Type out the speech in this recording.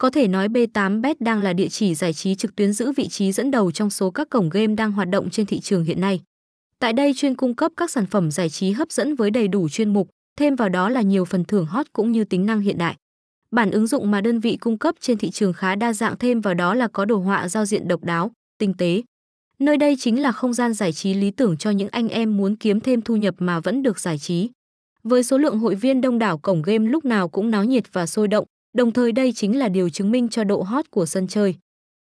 Có thể nói B8bet đang là địa chỉ giải trí trực tuyến giữ vị trí dẫn đầu trong số các cổng game đang hoạt động trên thị trường hiện nay. Tại đây chuyên cung cấp các sản phẩm giải trí hấp dẫn với đầy đủ chuyên mục, thêm vào đó là nhiều phần thưởng hot cũng như tính năng hiện đại. Bản ứng dụng mà đơn vị cung cấp trên thị trường khá đa dạng thêm vào đó là có đồ họa giao diện độc đáo, tinh tế. Nơi đây chính là không gian giải trí lý tưởng cho những anh em muốn kiếm thêm thu nhập mà vẫn được giải trí. Với số lượng hội viên đông đảo cổng game lúc nào cũng náo nhiệt và sôi động, đồng thời đây chính là điều chứng minh cho độ hot của sân chơi.